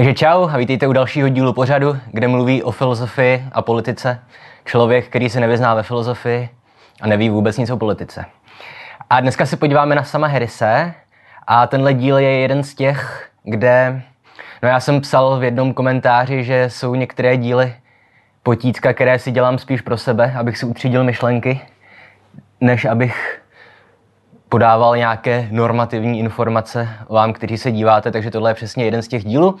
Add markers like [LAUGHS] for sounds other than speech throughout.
Takže čau a vítejte u dalšího dílu pořadu, kde mluví o filozofii a politice. Člověk, který se nevyzná ve filozofii a neví vůbec nic o politice. A dneska se podíváme na sama Harrise a tenhle díl je jeden z těch, kde... No já jsem psal v jednom komentáři, že jsou některé díly potítka, které si dělám spíš pro sebe, abych si utřídil myšlenky, než abych podával nějaké normativní informace vám, kteří se díváte, takže tohle je přesně jeden z těch dílů.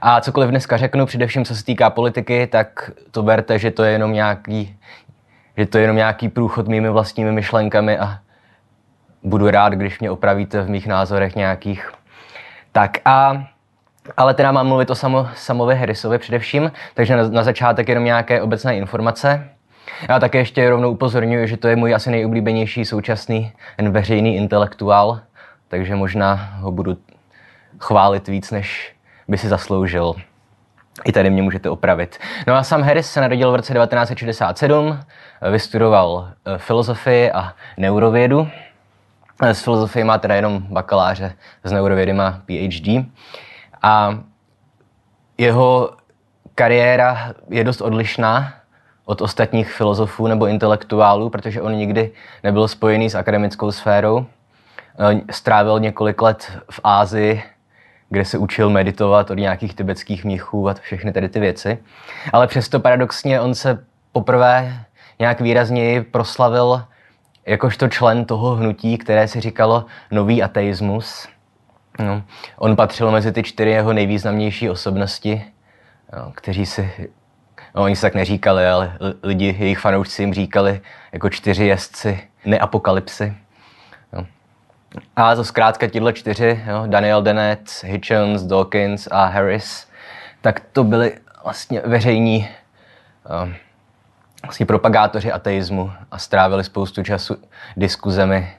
A cokoliv dneska řeknu, především co se týká politiky, tak to berte, že to je jenom nějaký, že to je jenom nějaký průchod mými vlastními myšlenkami a budu rád, když mě opravíte v mých názorech nějakých. Tak a ale teda mám mluvit o samo, Samovi Harrisovi především, takže na, na začátek jenom nějaké obecné informace. Já také ještě rovnou upozorňuji, že to je můj asi nejoblíbenější současný veřejný intelektuál, takže možná ho budu chválit víc, než by si zasloužil. I tady mě můžete opravit. No a Sam Harris se narodil v roce 1967, vystudoval eh, filozofii a neurovědu. Z filozofie má teda jenom bakaláře, z neurovědy má PhD. A jeho kariéra je dost odlišná od ostatních filozofů nebo intelektuálů, protože on nikdy nebyl spojený s akademickou sférou. Eh, strávil několik let v Ázii, kde se učil meditovat od nějakých tibetských mnichů a všechny tady ty věci. Ale přesto paradoxně on se poprvé nějak výrazněji proslavil jakožto člen toho hnutí, které se říkalo nový ateismus. No, on patřil mezi ty čtyři jeho nejvýznamnější osobnosti, no, kteří si, no, oni se tak neříkali, ale lidi, jejich fanoušci jim říkali jako čtyři jezdci neapokalypsy. A to zkrátka tyhle čtyři, jo, Daniel Dennett, Hitchens, Dawkins a Harris, tak to byli vlastně veřejní um, vlastně propagátoři ateismu a strávili spoustu času diskuzemi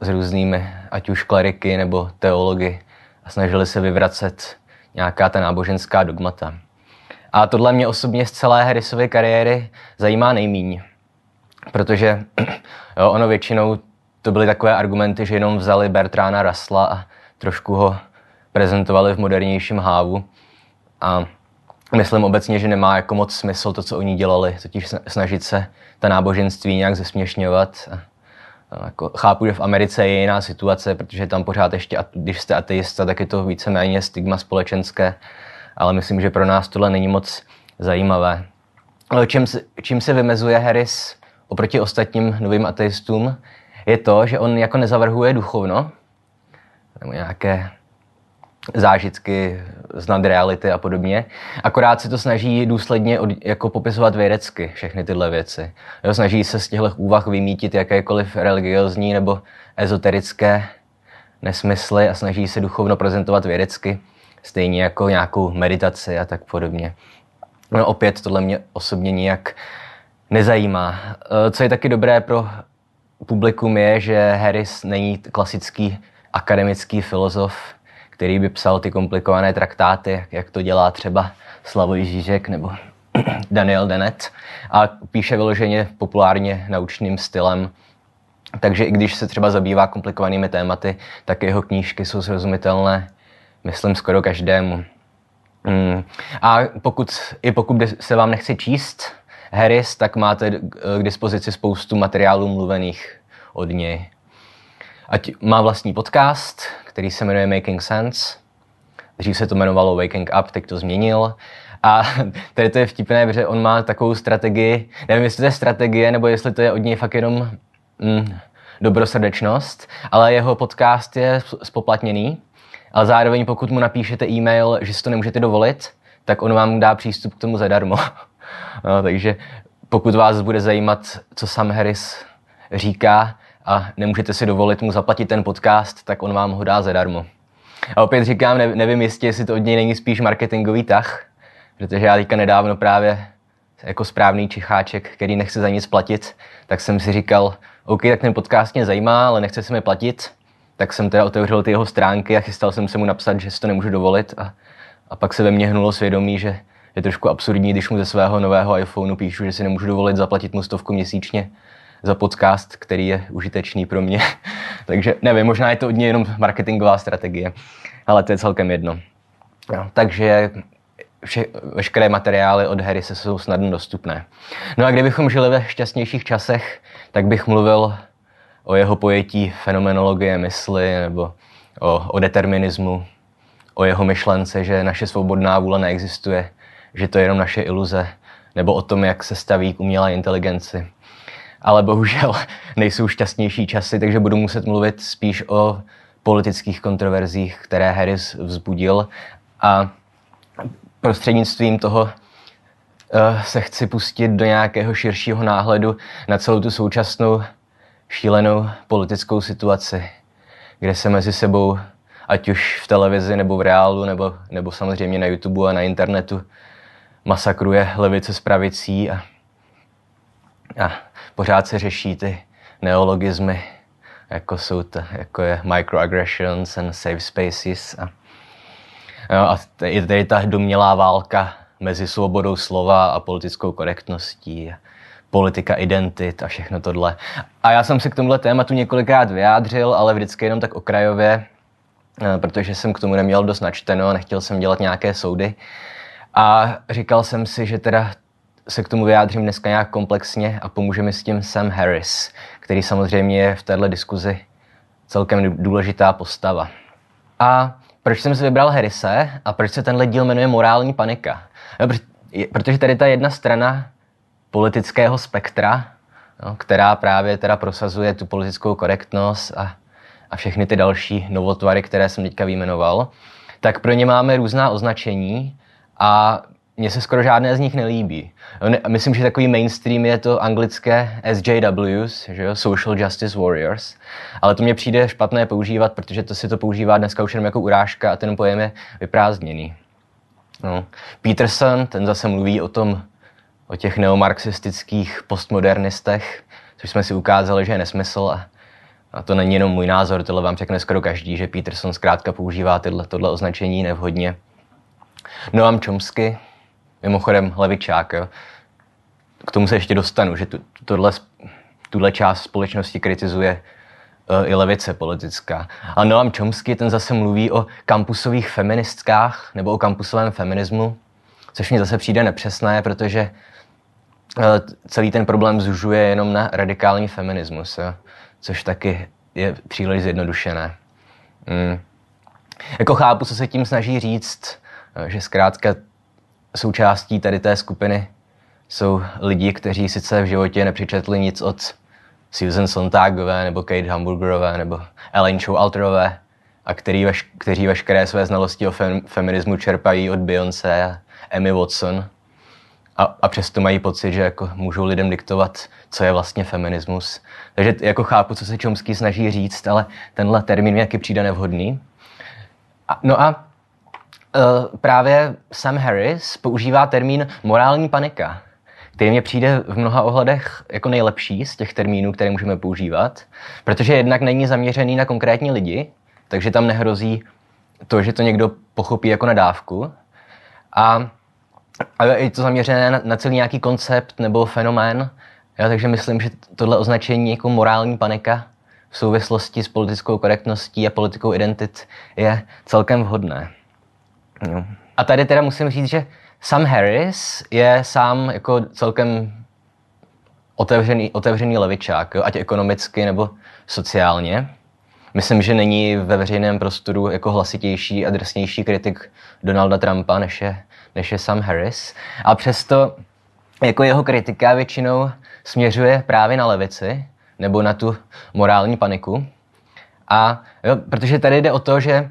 s různými, ať už kleriky nebo teology a snažili se vyvracet nějaká ta náboženská dogmata. A tohle mě osobně z celé Harrisovy kariéry zajímá nejmíň, protože [CLEARS THROAT] jo, ono většinou to byly takové argumenty, že jenom vzali Bertrána Rasla a trošku ho prezentovali v modernějším hávu. A myslím obecně, že nemá jako moc smysl to, co oni dělali, totiž snažit se ta náboženství nějak zesměšňovat. A jako, chápu, že v Americe je jiná situace, protože tam pořád ještě, když jste ateista, tak je to víceméně stigma společenské, ale myslím, že pro nás tohle není moc zajímavé. Čím, čím se vymezuje Harris oproti ostatním novým ateistům, je to, že on jako nezavrhuje duchovno, nebo nějaké zážitky z nadreality a podobně. Akorát se to snaží důsledně od, jako popisovat vědecky všechny tyhle věci. Jo, snaží se z těchto úvah vymítit jakékoliv religiozní nebo ezoterické nesmysly a snaží se duchovno prezentovat vědecky, stejně jako nějakou meditaci a tak podobně. No opět tohle mě osobně nijak nezajímá. E, co je taky dobré pro publikum je, že Harris není klasický akademický filozof, který by psal ty komplikované traktáty, jak to dělá třeba Slavoj Žižek nebo [CLEARS THROAT] Daniel Dennett a píše vyloženě populárně naučným stylem. Takže i když se třeba zabývá komplikovanými tématy, tak jeho knížky jsou srozumitelné, myslím, skoro každému. Mm. A pokud, i pokud se vám nechce číst Harris, tak máte k dispozici spoustu materiálů mluvených od něj. Ať má vlastní podcast, který se jmenuje Making Sense. Dřív se to jmenovalo Waking Up, teď to změnil. A [LAUGHS] tady to je vtipné, protože on má takovou strategii, nevím, jestli to je strategie, nebo jestli to je od něj fakt jenom mm, dobrosrdečnost, ale jeho podcast je spoplatněný, ale zároveň pokud mu napíšete e-mail, že si to nemůžete dovolit, tak on vám dá přístup k tomu zadarmo. [LAUGHS] No, takže pokud vás bude zajímat, co Sam Harris říká, a nemůžete si dovolit mu zaplatit ten podcast, tak on vám ho dá zadarmo. A opět říkám, nevím jistě, jestli to od něj není spíš marketingový tah, protože já teďka nedávno právě jako správný čicháček, který nechce za nic platit, tak jsem si říkal, OK, tak ten podcast mě zajímá, ale nechce se mi platit, tak jsem teda otevřel ty jeho stránky a chystal jsem se mu napsat, že si to nemůžu dovolit a, a pak se ve mně hnulo svědomí, že je trošku absurdní, když mu ze svého nového iPhoneu píšu, že si nemůžu dovolit zaplatit mu stovku měsíčně za podcast, který je užitečný pro mě. [LAUGHS] Takže nevím, možná je to od něj jenom marketingová strategie, ale to je celkem jedno. No, takže vše, veškeré materiály od Harrise jsou snadno dostupné. No a kdybychom žili ve šťastnějších časech, tak bych mluvil o jeho pojetí fenomenologie mysli nebo o, o determinismu, o jeho myšlence, že naše svobodná vůle neexistuje, že to je jenom naše iluze, nebo o tom, jak se staví k umělé inteligenci. Ale bohužel [LAUGHS] nejsou šťastnější časy, takže budu muset mluvit spíš o politických kontroverzích, které Harris vzbudil a prostřednictvím toho uh, se chci pustit do nějakého širšího náhledu na celou tu současnou šílenou politickou situaci, kde se mezi sebou, ať už v televizi nebo v reálu, nebo, nebo samozřejmě na YouTube a na internetu, masakruje levice s pravicí a, a pořád se řeší ty neologismy, jako, jsou to, jako je microaggressions and safe spaces. A, jo, a je tady ta domělá válka mezi svobodou slova a politickou korektností, politika identit a všechno tohle. A já jsem se k tomuhle tématu několikrát vyjádřil, ale vždycky jenom tak okrajově, eh, protože jsem k tomu neměl dost načteno a nechtěl jsem dělat nějaké soudy. A říkal jsem si, že teda se k tomu vyjádřím dneska nějak komplexně a pomůže mi s tím Sam Harris, který samozřejmě je v této diskuzi celkem důležitá postava. A proč jsem si vybral Harrise a proč se tenhle díl jmenuje Morální panika? No, protože tady ta jedna strana politického spektra, no, která právě teda prosazuje tu politickou korektnost a, a všechny ty další novotvary, které jsem teďka vyjmenoval, tak pro ně máme různá označení a mně se skoro žádné z nich nelíbí. Myslím, že takový mainstream je to anglické SJWs, že jo? Social Justice Warriors, ale to mně přijde špatné používat, protože to si to používá dneska už jenom jako urážka a ten pojem je vyprázdněný. No. Peterson, ten zase mluví o tom, o těch neomarxistických postmodernistech, což jsme si ukázali, že je nesmysl a, a to není jenom můj názor, tohle vám řekne skoro každý, že Peterson zkrátka používá tyhle, tohle označení nevhodně. Noam Chomsky, mimochodem levičák, jo. k tomu se ještě dostanu, že tu, tohle, tuhle část společnosti kritizuje uh, i levice politická. A Noam Chomsky ten zase mluví o kampusových feministkách nebo o kampusovém feminismu, což mi zase přijde nepřesné, protože uh, celý ten problém zužuje jenom na radikální feminismus, jo. což taky je příliš zjednodušené. Mm. Jako chápu, co se tím snaží říct, že zkrátka součástí tady té skupiny jsou lidi, kteří sice v životě nepřičetli nic od Susan Sontagové, nebo Kate Hamburgerové, nebo Elaine Showalterové, a který veš, kteří veškeré své znalosti o fem, feminismu čerpají od Beyoncé a Emmy Watson. A, a přesto mají pocit, že jako můžou lidem diktovat, co je vlastně feminismus. Takže jako chápu, co se Chomsky snaží říct, ale tenhle termín mi jaký přijde nevhodný. A, no a Uh, právě Sam Harris používá termín morální panika, který mě přijde v mnoha ohledech jako nejlepší z těch termínů, které můžeme používat, protože jednak není zaměřený na konkrétní lidi, takže tam nehrozí to, že to někdo pochopí jako nadávku. A, a je to zaměřené na, na celý nějaký koncept nebo fenomén, ja, takže myslím, že tohle označení jako morální panika v souvislosti s politickou korektností a politikou identit je celkem vhodné. Jo. A tady teda musím říct, že Sam Harris je sám jako celkem otevřený, otevřený levičák, jo? ať ekonomicky nebo sociálně. Myslím, že není ve veřejném prostoru jako hlasitější a drsnější kritik Donalda Trumpa, než je, než je Sam Harris. A přesto jako jeho kritika většinou směřuje právě na levici nebo na tu morální paniku. A jo, protože tady jde o to, že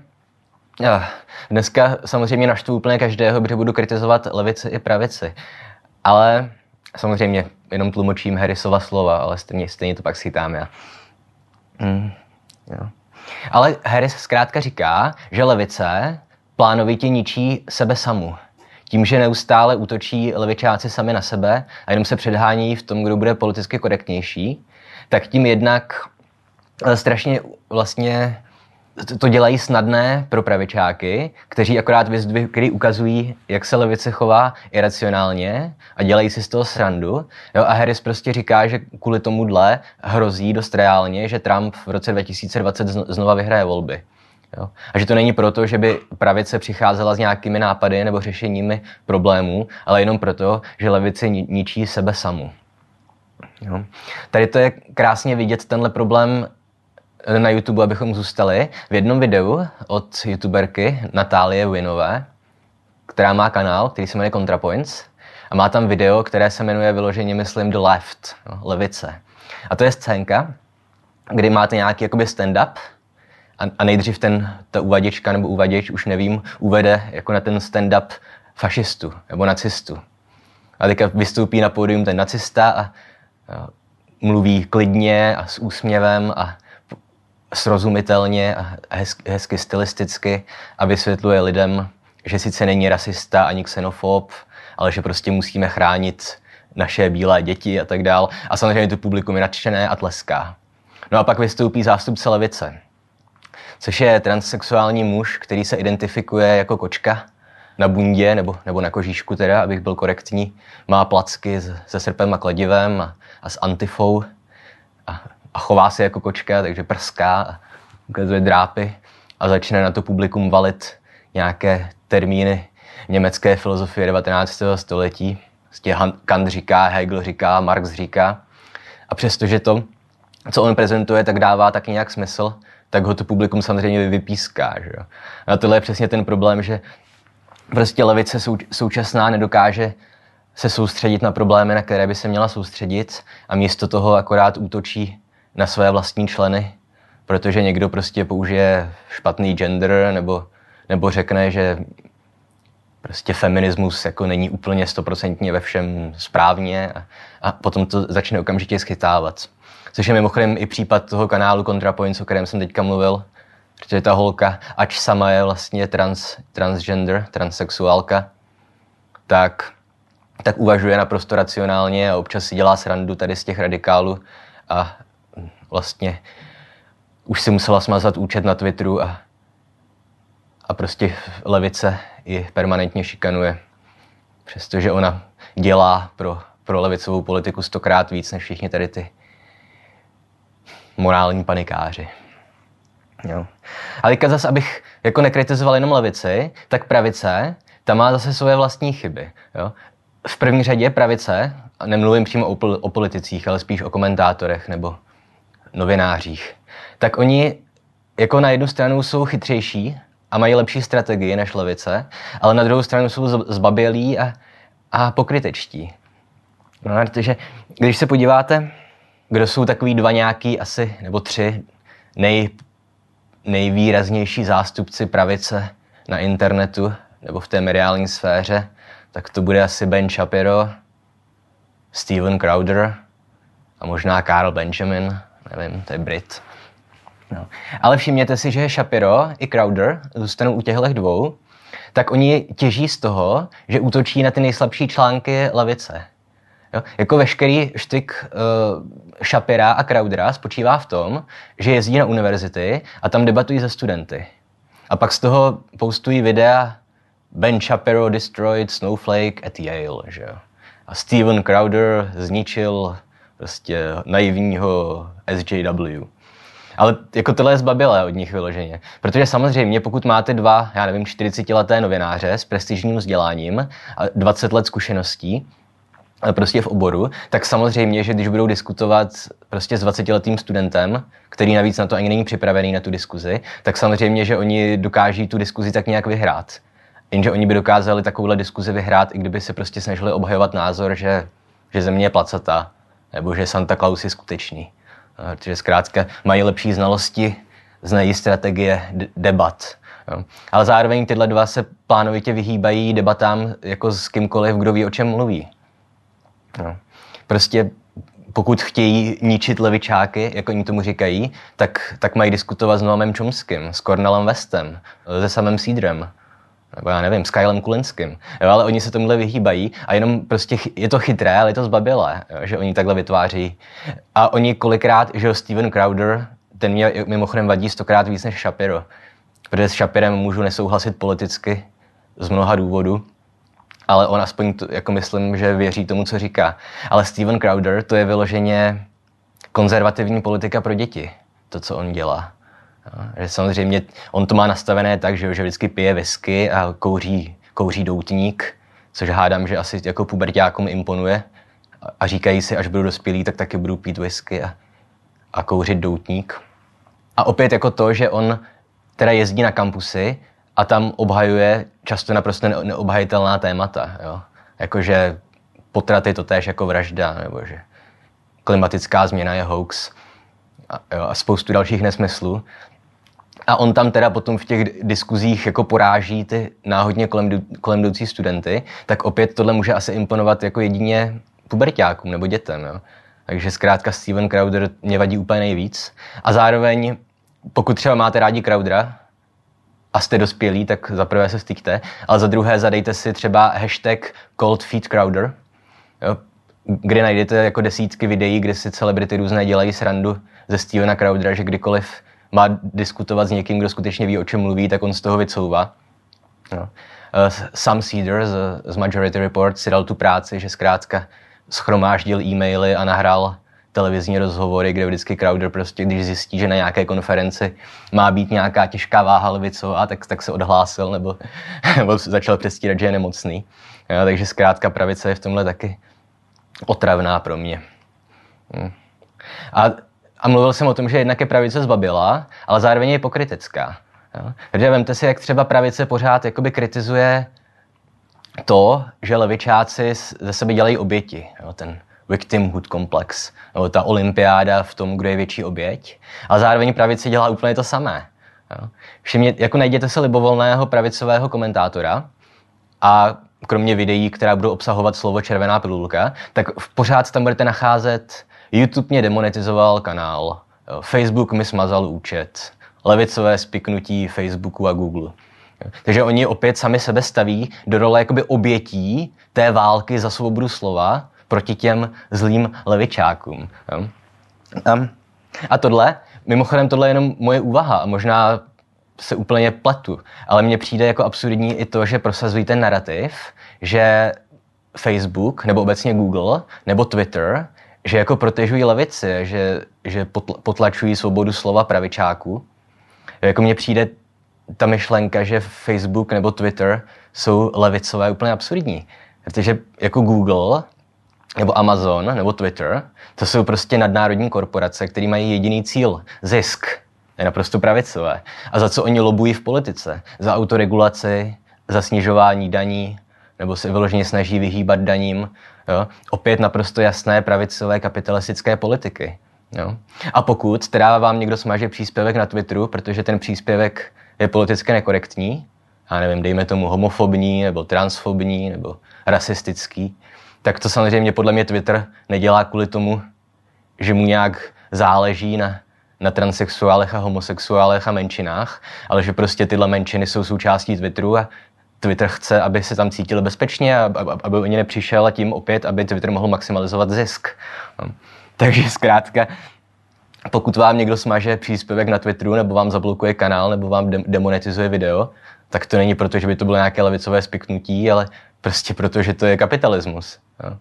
Dneska samozřejmě naštvu úplně každého, protože budu kritizovat levici i pravici. Ale samozřejmě jenom tlumočím Harrisova slova, ale stejně, stejně to pak schytám já. Mm, jo. Ale Harris zkrátka říká, že levice plánovitě ničí sebe samu. Tím, že neustále útočí levičáci sami na sebe a jenom se předhání v tom, kdo bude politicky korektnější, tak tím jednak eh, strašně vlastně to dělají snadné pro pravičáky, kteří akorát vyzdvih, který ukazují, jak se levice chová iracionálně a dělají si z toho srandu. Jo, a Harris prostě říká, že kvůli tomu dle hrozí dost reálně, že Trump v roce 2020 znova vyhraje volby. Jo? A že to není proto, že by pravice přicházela s nějakými nápady nebo řešeními problémů, ale jenom proto, že levice ničí sebe samu. Jo? Tady to je krásně vidět tenhle problém na YouTube, abychom zůstali. V jednom videu od youtuberky Natálie Winové, která má kanál, který se jmenuje ContraPoints, a má tam video, které se jmenuje vyloženě, myslím, The Left, no, levice. A to je scénka, kdy máte nějaký jakoby stand-up a, a nejdřív ten, ta uvaděčka nebo uvaděč, už nevím, uvede jako na ten stand-up fašistu nebo nacistu. A teďka vystoupí na pódium ten nacista a, a mluví klidně a s úsměvem a srozumitelně a hezky, hezky stylisticky a vysvětluje lidem, že sice není rasista ani xenofob, ale že prostě musíme chránit naše bílé děti a tak dál. A samozřejmě to publikum je nadšené a tleská. No a pak vystoupí zástupce levice, což je transsexuální muž, který se identifikuje jako kočka na bundě nebo, nebo na kožíšku teda, abych byl korektní. Má placky se srpem a kladivem a, a s antifou a, a chová se jako kočka, takže prská ukazuje drápy a začne na to publikum valit nějaké termíny německé filozofie 19. století. Prostě Kant říká, Hegel říká, Marx říká. A přestože to, co on prezentuje, tak dává taky nějak smysl, tak ho to publikum samozřejmě vypíská. Že? A tohle je přesně ten problém, že prostě levice sou, současná nedokáže se soustředit na problémy, na které by se měla soustředit a místo toho akorát útočí na své vlastní členy, protože někdo prostě použije špatný gender nebo, nebo řekne, že prostě feminismus jako není úplně stoprocentně ve všem správně a, a potom to začne okamžitě schytávat. Což je mimochodem i případ toho kanálu ContraPoints, o kterém jsem teďka mluvil, protože ta holka, ač sama je vlastně trans, transgender, transsexuálka, tak, tak uvažuje naprosto racionálně a občas si dělá srandu tady z těch radikálů a vlastně už si musela smazat účet na Twitteru a, a prostě levice ji permanentně šikanuje. Přestože ona dělá pro, pro levicovou politiku stokrát víc než všichni tady ty morální panikáři. Jo. Ale teďka zase, abych jako nekritizoval jenom levici, tak pravice, ta má zase svoje vlastní chyby. Jo. V první řadě pravice, a nemluvím přímo o, o politicích, ale spíš o komentátorech nebo novinářích, tak oni jako na jednu stranu jsou chytřejší a mají lepší strategii než levice, ale na druhou stranu jsou zbabělí a, a pokrytečtí. No, protože když se podíváte, kdo jsou takový dva nějaký asi, nebo tři nej, nejvýraznější zástupci pravice na internetu nebo v té mediální sféře, tak to bude asi Ben Shapiro, Steven Crowder a možná Carl Benjamin, nevím, to je Brit. No. Ale všimněte si, že Shapiro i Crowder zůstanou u těchto dvou, tak oni těží z toho, že útočí na ty nejslabší články levice. Jo? Jako veškerý štyk uh, Shapira a Crowdera spočívá v tom, že jezdí na univerzity a tam debatují se studenty. A pak z toho postují videa Ben Shapiro destroyed Snowflake at Yale, že jo. A Steven Crowder zničil prostě naivního SJW. Ale jako tohle je zbabilé od nich vyloženě. Protože samozřejmě, pokud máte dva, já nevím, 40-leté novináře s prestižním vzděláním a 20 let zkušeností, prostě v oboru, tak samozřejmě, že když budou diskutovat prostě s 20-letým studentem, který navíc na to ani není připravený na tu diskuzi, tak samozřejmě, že oni dokáží tu diskuzi tak nějak vyhrát. Jenže oni by dokázali takovouhle diskuzi vyhrát, i kdyby se prostě snažili obhajovat názor, že, že země je placatá, nebo že Santa Claus je skutečný. Protože zkrátka mají lepší znalosti, znají strategie debat. Ale zároveň tyhle dva se plánovitě vyhýbají debatám jako s kýmkoliv, kdo ví, o čem mluví. Prostě pokud chtějí ničit levičáky, jako oni tomu říkají, tak, tak mají diskutovat s Noamem Chomskym, s Cornelem Westem, se samým Seedrem, nebo já nevím, s Kylem Kulinským. Jo, ale oni se tomuhle vyhýbají a jenom prostě je to chytré, ale je to zbabilé, jo, že oni takhle vytváří. A oni kolikrát, že jo, Steven Crowder, ten mě mimochodem vadí stokrát víc než Shapiro, protože s Shapirem můžu nesouhlasit politicky z mnoha důvodů, ale on aspoň, to, jako myslím, že věří tomu, co říká. Ale Steven Crowder, to je vyloženě konzervativní politika pro děti, to, co on dělá. Že samozřejmě on to má nastavené tak, že, že vždycky pije whisky a kouří, kouří doutník, což hádám, že asi jako pubertákům imponuje. A říkají si, až budu dospělý, tak taky budu pít whisky a, a kouřit doutník. A opět jako to, že on teda jezdí na kampusy a tam obhajuje často naprosto neobhajitelná témata. Jo? Jakože potraty to též jako vražda, nebo že klimatická změna je hoax a, jo, a spoustu dalších nesmyslů. A on tam teda potom v těch diskuzích jako poráží ty náhodně kolem, kolem jdoucí studenty, tak opět tohle může asi imponovat jako jedině pubertákům nebo dětem. Jo. Takže zkrátka Steven Crowder mě vadí úplně nejvíc. A zároveň, pokud třeba máte rádi Crowdera a jste dospělí, tak za prvé se styďte, ale za druhé zadejte si třeba hashtag Cold Feet Crowder, jo, kde najdete jako desítky videí, kde si celebrity různé dělají srandu ze Stevena Crowdera, že kdykoliv má diskutovat s někým, kdo skutečně ví, o čem mluví, tak on z toho vycouvá. No. Uh, Sam Cedar z, z Majority Report si dal tu práci, že zkrátka schromáždil e-maily a nahrál televizní rozhovory, kde vždycky Crowder prostě, když zjistí, že na nějaké konferenci má být nějaká těžká váha levicová, tak, tak se odhlásil nebo, [LAUGHS] nebo začal přestírat, že je nemocný. Jo, takže zkrátka pravice je v tomhle taky otravná pro mě. Hm. A a mluvil jsem o tom, že jednak je pravice zbabila, ale zároveň je pokrytecká. Jo? Takže vemte si, jak třeba pravice pořád jakoby kritizuje to, že levičáci ze sebe dělají oběti. Jo? Ten victimhood komplex, nebo ta olympiáda v tom, kdo je větší oběť. A zároveň pravice dělá úplně to samé. Jo? Všimně, jako najděte se libovolného pravicového komentátora a kromě videí, která budou obsahovat slovo červená pilulka, tak pořád tam budete nacházet YouTube mě demonetizoval kanál, Facebook mi smazal účet, levicové spiknutí Facebooku a Google. Takže oni opět sami sebe staví do role jakoby obětí té války za svobodu slova proti těm zlým levičákům. A tohle, mimochodem tohle je jenom moje úvaha a možná se úplně pletu, ale mně přijde jako absurdní i to, že prosazují ten narrativ, že Facebook nebo obecně Google nebo Twitter že jako protežují levici, že, že potlačují svobodu slova pravičáků. Jako mně přijde ta myšlenka, že Facebook nebo Twitter jsou levicové úplně absurdní. Protože jako Google nebo Amazon nebo Twitter, to jsou prostě nadnárodní korporace, které mají jediný cíl, zisk. Je naprosto pravicové. A za co oni lobují v politice? Za autoregulaci, za snižování daní, nebo se vyloženě snaží vyhýbat daním, Jo? Opět naprosto jasné pravicové kapitalistické politiky. Jo? A pokud teda vám někdo smaže příspěvek na Twitteru, protože ten příspěvek je politicky nekorektní, já nevím, dejme tomu homofobní, nebo transfobní, nebo rasistický, tak to samozřejmě podle mě Twitter nedělá kvůli tomu, že mu nějak záleží na, na transexuálech a homosexuálech a menšinách, ale že prostě tyhle menšiny jsou součástí Twitteru a Twitter chce, aby se tam cítili bezpečně, aby o ně nepřišel a tím opět, aby Twitter mohl maximalizovat zisk. No. [LAUGHS] Takže zkrátka, pokud vám někdo smaže příspěvek na Twitteru, nebo vám zablokuje kanál, nebo vám demonetizuje video, tak to není proto, že by to bylo nějaké levicové spiknutí, ale prostě proto, že to je kapitalismus. No.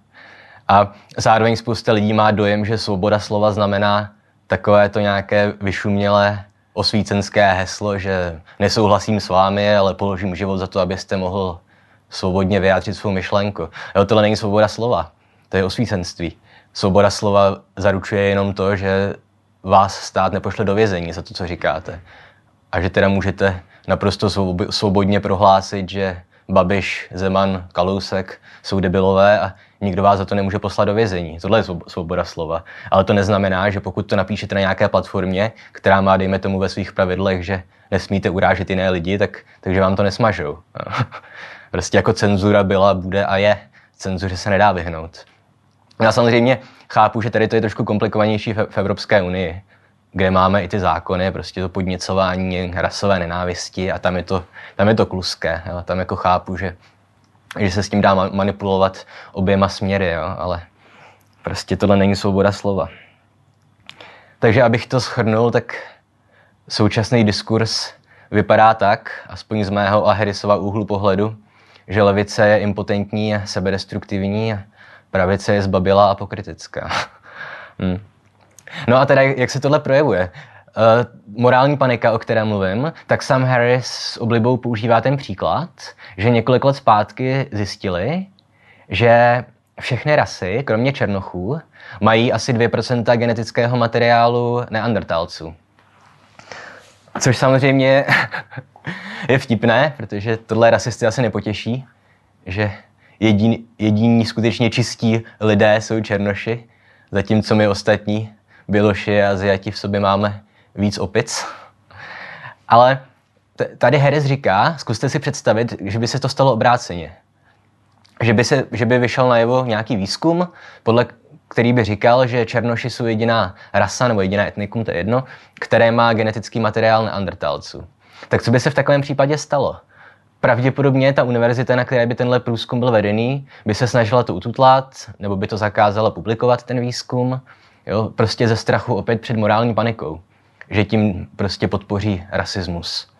A zároveň spousta lidí má dojem, že svoboda slova znamená takové to nějaké vyšumělé osvícenské heslo, že nesouhlasím s vámi, ale položím život za to, abyste mohl svobodně vyjádřit svou myšlenku. Jo, tohle není svoboda slova, to je osvícenství. Svoboda slova zaručuje jenom to, že vás stát nepošle do vězení za to, co říkáte. A že teda můžete naprosto svobodně prohlásit, že Babiš, Zeman, Kalousek jsou debilové a nikdo vás za to nemůže poslat do vězení. Tohle je svoboda slova. Ale to neznamená, že pokud to napíšete na nějaké platformě, která má, dejme tomu, ve svých pravidlech, že nesmíte urážet jiné lidi, tak, takže vám to nesmažou. [LAUGHS] prostě jako cenzura byla, bude a je. Cenzuře se nedá vyhnout. Já samozřejmě chápu, že tady to je trošku komplikovanější v, Evropské unii, kde máme i ty zákony, prostě to podněcování rasové nenávisti a tam je to, tam je to kluské. Jo. Tam jako chápu, že že se s tím dá manipulovat oběma směry, jo? ale prostě tohle není svoboda slova. Takže abych to shrnul, tak současný diskurs vypadá tak, aspoň z mého a Harrisova úhlu pohledu, že levice je impotentní a sebedestruktivní a pravice je zbabila a pokritická. [LAUGHS] hmm. No a teda, jak se tohle projevuje? Morální panika, o které mluvím, tak Sam Harris s oblibou používá ten příklad, že několik let zpátky zjistili, že všechny rasy, kromě černochů, mají asi 2% genetického materiálu neandertalců. Což samozřejmě [LAUGHS] je vtipné, protože tohle rasisty asi nepotěší, že jediní, jediní skutečně čistí lidé jsou černoši, zatímco my ostatní, běloši a aziati v sobě máme víc opic. Ale tady Harris říká, zkuste si představit, že by se to stalo obráceně. Že by, se, že by vyšel najevo nějaký výzkum, podle který by říkal, že černoši jsou jediná rasa nebo jediná etnikum, to je jedno, které má genetický materiál neandertalců. Tak co by se v takovém případě stalo? Pravděpodobně ta univerzita, na které by tenhle průzkum byl vedený, by se snažila to ututlat, nebo by to zakázala publikovat ten výzkum, jo? prostě ze strachu opět před morální panikou, že tím prostě podpoří rasismus.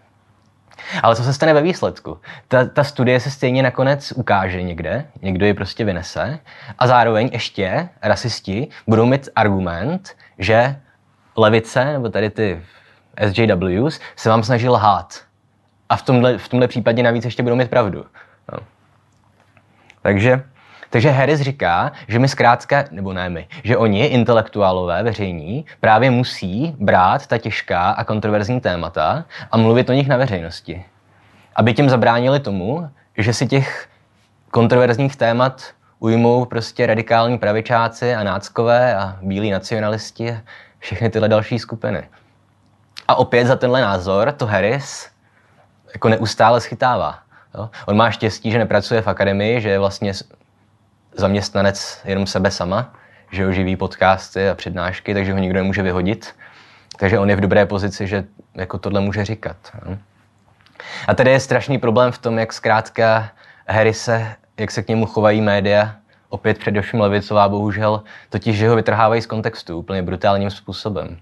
Ale co se stane ve výsledku? Ta, ta studie se stejně nakonec ukáže někde, někdo ji prostě vynese a zároveň ještě rasisti budou mít argument, že levice, nebo tady ty SJWs, se vám snaží lhát. A v tomhle, v tomhle případě navíc ještě budou mít pravdu. No. Takže, takže Harris říká, že my zkrátka, nebo ne my, že oni, intelektuálové, veřejní, právě musí brát ta těžká a kontroverzní témata a mluvit o nich na veřejnosti. Aby tím zabránili tomu, že si těch kontroverzních témat ujmou prostě radikální pravičáci a náckové a bílí nacionalisti a všechny tyhle další skupiny. A opět za tenhle názor to Harris jako neustále schytává. Jo? On má štěstí, že nepracuje v akademii, že je vlastně zaměstnanec jenom sebe sama, že ho živí podcasty a přednášky, takže ho nikdo nemůže vyhodit. Takže on je v dobré pozici, že jako tohle může říkat. Jo? A tady je strašný problém v tom, jak zkrátka Harry se, jak se k němu chovají média, opět především levicová bohužel, totiž, že ho vytrhávají z kontextu úplně brutálním způsobem.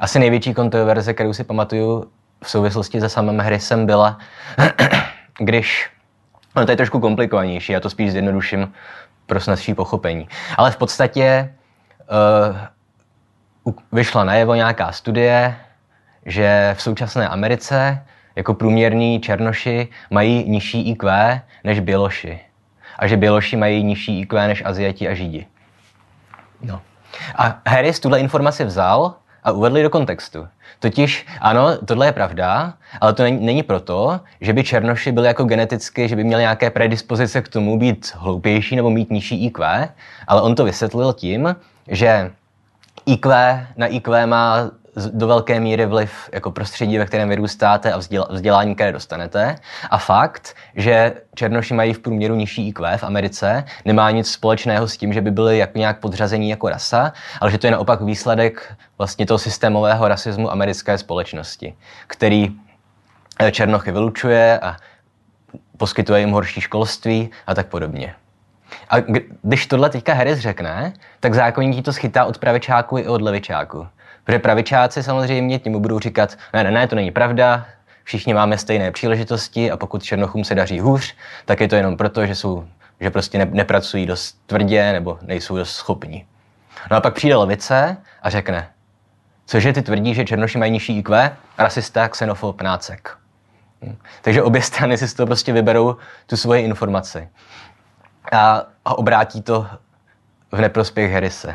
Asi největší kontroverze, kterou si pamatuju v souvislosti se samým Harrisem byla, [CLEARS THROAT] když, no to je trošku komplikovanější, já to spíš zjednoduším pro snazší pochopení. Ale v podstatě uh, vyšla najevo nějaká studie, že v současné Americe jako průměrní černoši mají nižší IQ než běloši. A že běloši mají nižší IQ než Aziati a Židi. No. A Harris tuhle informaci vzal a uvedli do kontextu. Totiž ano, tohle je pravda, ale to není, není proto, že by černoši byli jako geneticky, že by měli nějaké predispozice k tomu být hloupější nebo mít nižší IQ, ale on to vysvětlil tím, že IQ na IQ má do velké míry vliv jako prostředí, ve kterém vyrůstáte a vzdělání, které dostanete. A fakt, že černoši mají v průměru nižší IQ v Americe, nemá nic společného s tím, že by byli jak nějak podřazení jako rasa, ale že to je naopak výsledek vlastně toho systémového rasismu americké společnosti, který eh, černochy vylučuje a poskytuje jim horší školství a tak podobně. A když tohle teďka Harris řekne, tak zákonník to schytá od pravičáku i od levičáku. Protože pravičáci samozřejmě tím budou říkat, ne, ne, ne, to není pravda, všichni máme stejné příležitosti a pokud Černochům se daří hůř, tak je to jenom proto, že, jsou, že prostě ne, nepracují dost tvrdě nebo nejsou dost schopní. No a pak přijde levice a řekne, cože ty tvrdí, že Černoši mají nižší IQ, rasista, xenofob, nácek. Hm. Takže obě strany si z toho prostě vyberou tu svoji informaci a, a obrátí to v neprospěch Harrise.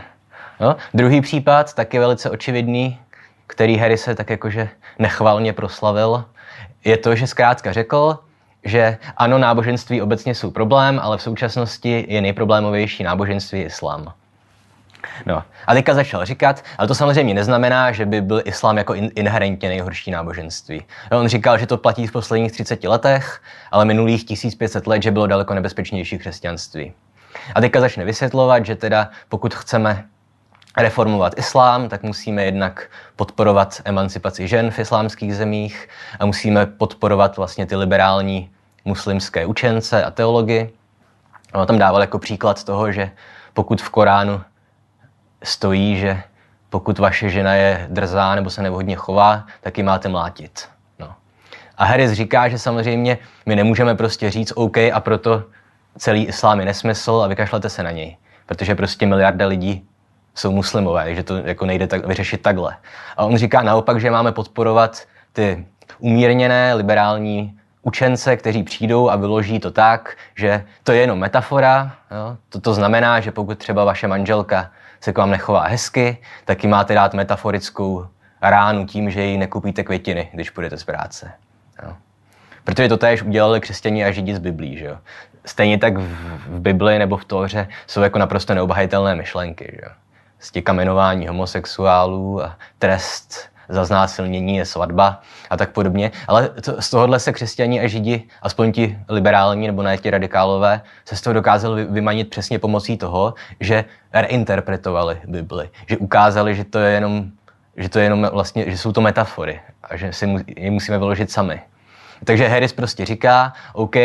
No? Druhý případ, taky velice očividný, který Harry se tak jakože nechvalně proslavil, je to, že zkrátka řekl, že ano, náboženství obecně jsou problém, ale v současnosti je nejproblémovější náboženství islám. No. A teďka začal říkat, ale to samozřejmě neznamená, že by byl islám jako in- inherentně nejhorší náboženství. No, on říkal, že to platí v posledních 30 letech, ale minulých 1500 let, že bylo daleko nebezpečnější křesťanství. A teďka začne vysvětlovat, že teda pokud chceme reformovat islám, tak musíme jednak podporovat emancipaci žen v islámských zemích a musíme podporovat vlastně ty liberální muslimské učence a teology. On tam dával jako příklad toho, že pokud v Koránu stojí, že pokud vaše žena je drzá nebo se nevhodně chová, tak ji máte mlátit. No. A Harris říká, že samozřejmě my nemůžeme prostě říct OK a proto celý islám je nesmysl a vykašlete se na něj. Protože prostě miliarda lidí jsou muslimové, že to jako nejde tak, vyřešit takhle. A on říká naopak, že máme podporovat ty umírněné liberální učence, kteří přijdou a vyloží to tak, že to je jenom metafora. Jo? To, to znamená, že pokud třeba vaše manželka se k vám nechová hezky, tak ji máte dát metaforickou ránu tím, že jí nekupíte květiny, když půjdete z práce. Jo? Protože to též udělali křesťané a židi z Biblí. Že jo? Stejně tak v, v Bibli nebo v Tóře jsou jako naprosto neobhajitelné myšlenky. Že jo? Stě kamenování homosexuálů a trest za znásilnění je svatba a tak podobně. Ale to, z tohohle se křesťaní a židi, aspoň ti liberální nebo ne ti radikálové, se z toho dokázali vymanit přesně pomocí toho, že reinterpretovali Bibli, že ukázali, že to je jenom, že to je jenom vlastně, že jsou to metafory a že si je musíme vyložit sami. Takže Harris prostě říká, OK,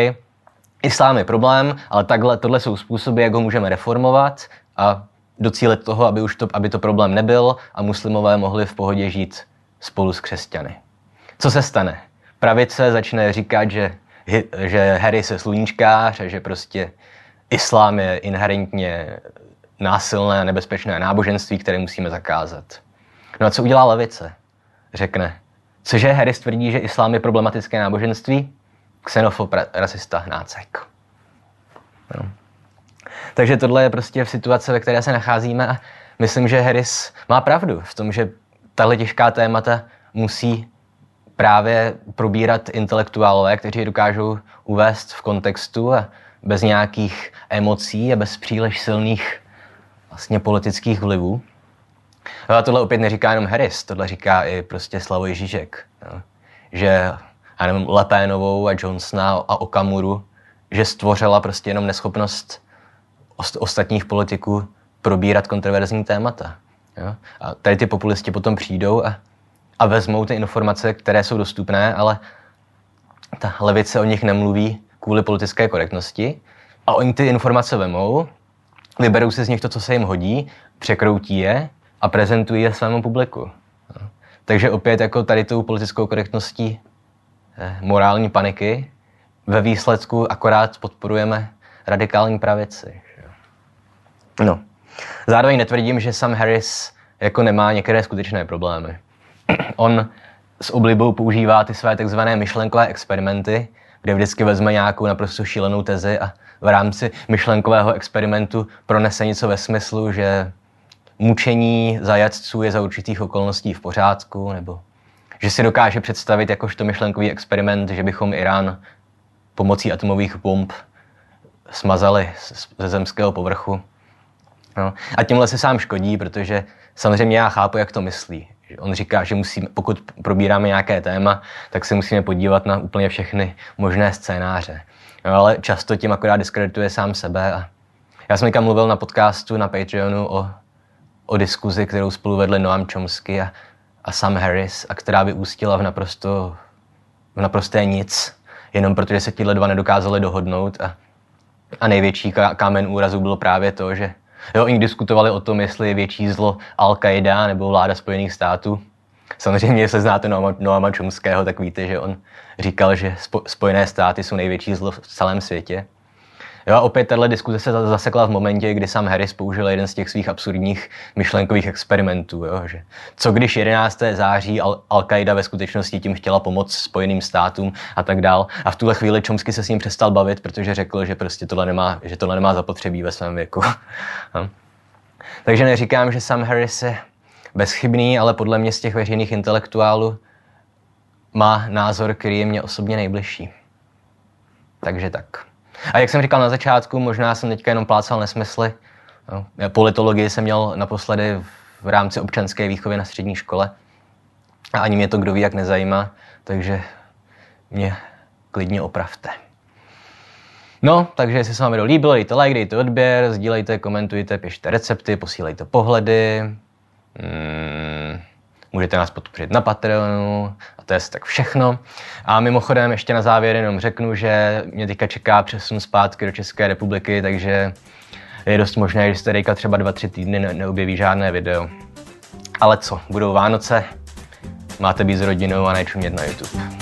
islám je problém, ale takhle, tohle jsou způsoby, jak ho můžeme reformovat a docílit toho, aby, už to, aby to problém nebyl a muslimové mohli v pohodě žít spolu s křesťany. Co se stane? Pravice začne říkat, že, že Harry je sluníčkář a že prostě islám je inherentně násilné a nebezpečné náboženství, které musíme zakázat. No a co udělá levice? Řekne, cože Harris tvrdí, že islám je problematické náboženství? Xenofob, rasista, nácek. No. Takže tohle je prostě v situaci, ve které se nacházíme a myslím, že Harris má pravdu v tom, že tahle těžká témata musí právě probírat intelektuálové, kteří dokážou uvést v kontextu a bez nějakých emocí a bez příliš silných vlastně politických vlivů. A tohle opět neříká jenom Harris, tohle říká i prostě Slavoj Žižek. Jo. Že já nevím, Lepénovou a Johnsona a Okamuru, že stvořila prostě jenom neschopnost ostatních politiků probírat kontroverzní témata. Jo? A tady ty populisti potom přijdou a, a vezmou ty informace, které jsou dostupné, ale ta levice o nich nemluví kvůli politické korektnosti a oni ty informace vemou, vyberou si z nich to, co se jim hodí, překroutí je a prezentují je svému publiku. Jo? Takže opět jako tady tou politickou korektností eh, morální paniky ve výsledku akorát podporujeme radikální pravici. No. Zároveň netvrdím, že Sam Harris jako nemá některé skutečné problémy. [CLEARS THROAT] On s oblibou používá ty své takzvané myšlenkové experimenty, kde vždycky vezme nějakou naprosto šílenou tezi a v rámci myšlenkového experimentu pronese něco ve smyslu, že mučení zajatců je za určitých okolností v pořádku, nebo že si dokáže představit jakožto myšlenkový experiment, že bychom Irán pomocí atomových bomb smazali ze zemského povrchu. No. A tímhle se sám škodí, protože samozřejmě já chápu, jak to myslí. On říká, že musíme, pokud probíráme nějaké téma, tak se musíme podívat na úplně všechny možné scénáře. No, ale často tím akorát diskredituje sám sebe. A já jsem někam mluvil na podcastu na Patreonu o, o diskuzi, kterou spolu vedli Noam Chomsky a, a Sam Harris, a která vyústila v naprosto v naprosté nic, jenom protože se tihle dva nedokázali dohodnout a, a největší kámen úrazu bylo právě to, že Jo, oni diskutovali o tom, jestli je větší zlo Al-Qaida nebo vláda Spojených států. Samozřejmě, jestli znáte Noama Chomského, tak víte, že on říkal, že Spojené státy jsou největší zlo v celém světě. Jo, a opět tahle diskuze se zasekla v momentě, kdy sám Harris použil jeden z těch svých absurdních myšlenkových experimentů. Jo, že co když 11. září Al-Qaida ve skutečnosti tím chtěla pomoct Spojeným státům a tak dál. A v tuhle chvíli Chomsky se s ním přestal bavit, protože řekl, že prostě tohle nemá, že tohle nemá zapotřebí ve svém věku. no. [LAUGHS] Takže neříkám, že sam Harris je bezchybný, ale podle mě z těch veřejných intelektuálů má názor, který je mě osobně nejbližší. Takže tak. A jak jsem říkal na začátku, možná jsem teďka jenom plácal nesmysly. Politologii jsem měl naposledy v rámci občanské výchovy na střední škole. A ani mě to kdo ví, jak nezajímá, takže mě klidně opravte. No, takže jestli se vám video líbilo, dejte like, dejte odběr, sdílejte, komentujte, pište recepty, posílejte pohledy. Hmm. Můžete nás podpořit na Patreonu a to je tak všechno. A mimochodem ještě na závěr jenom řeknu, že mě teďka čeká přesun zpátky do České republiky, takže je dost možné, že se teďka třeba dva, tři týdny ne- neobjeví žádné video. Ale co, budou Vánoce, máte být s rodinou a nečumět na YouTube.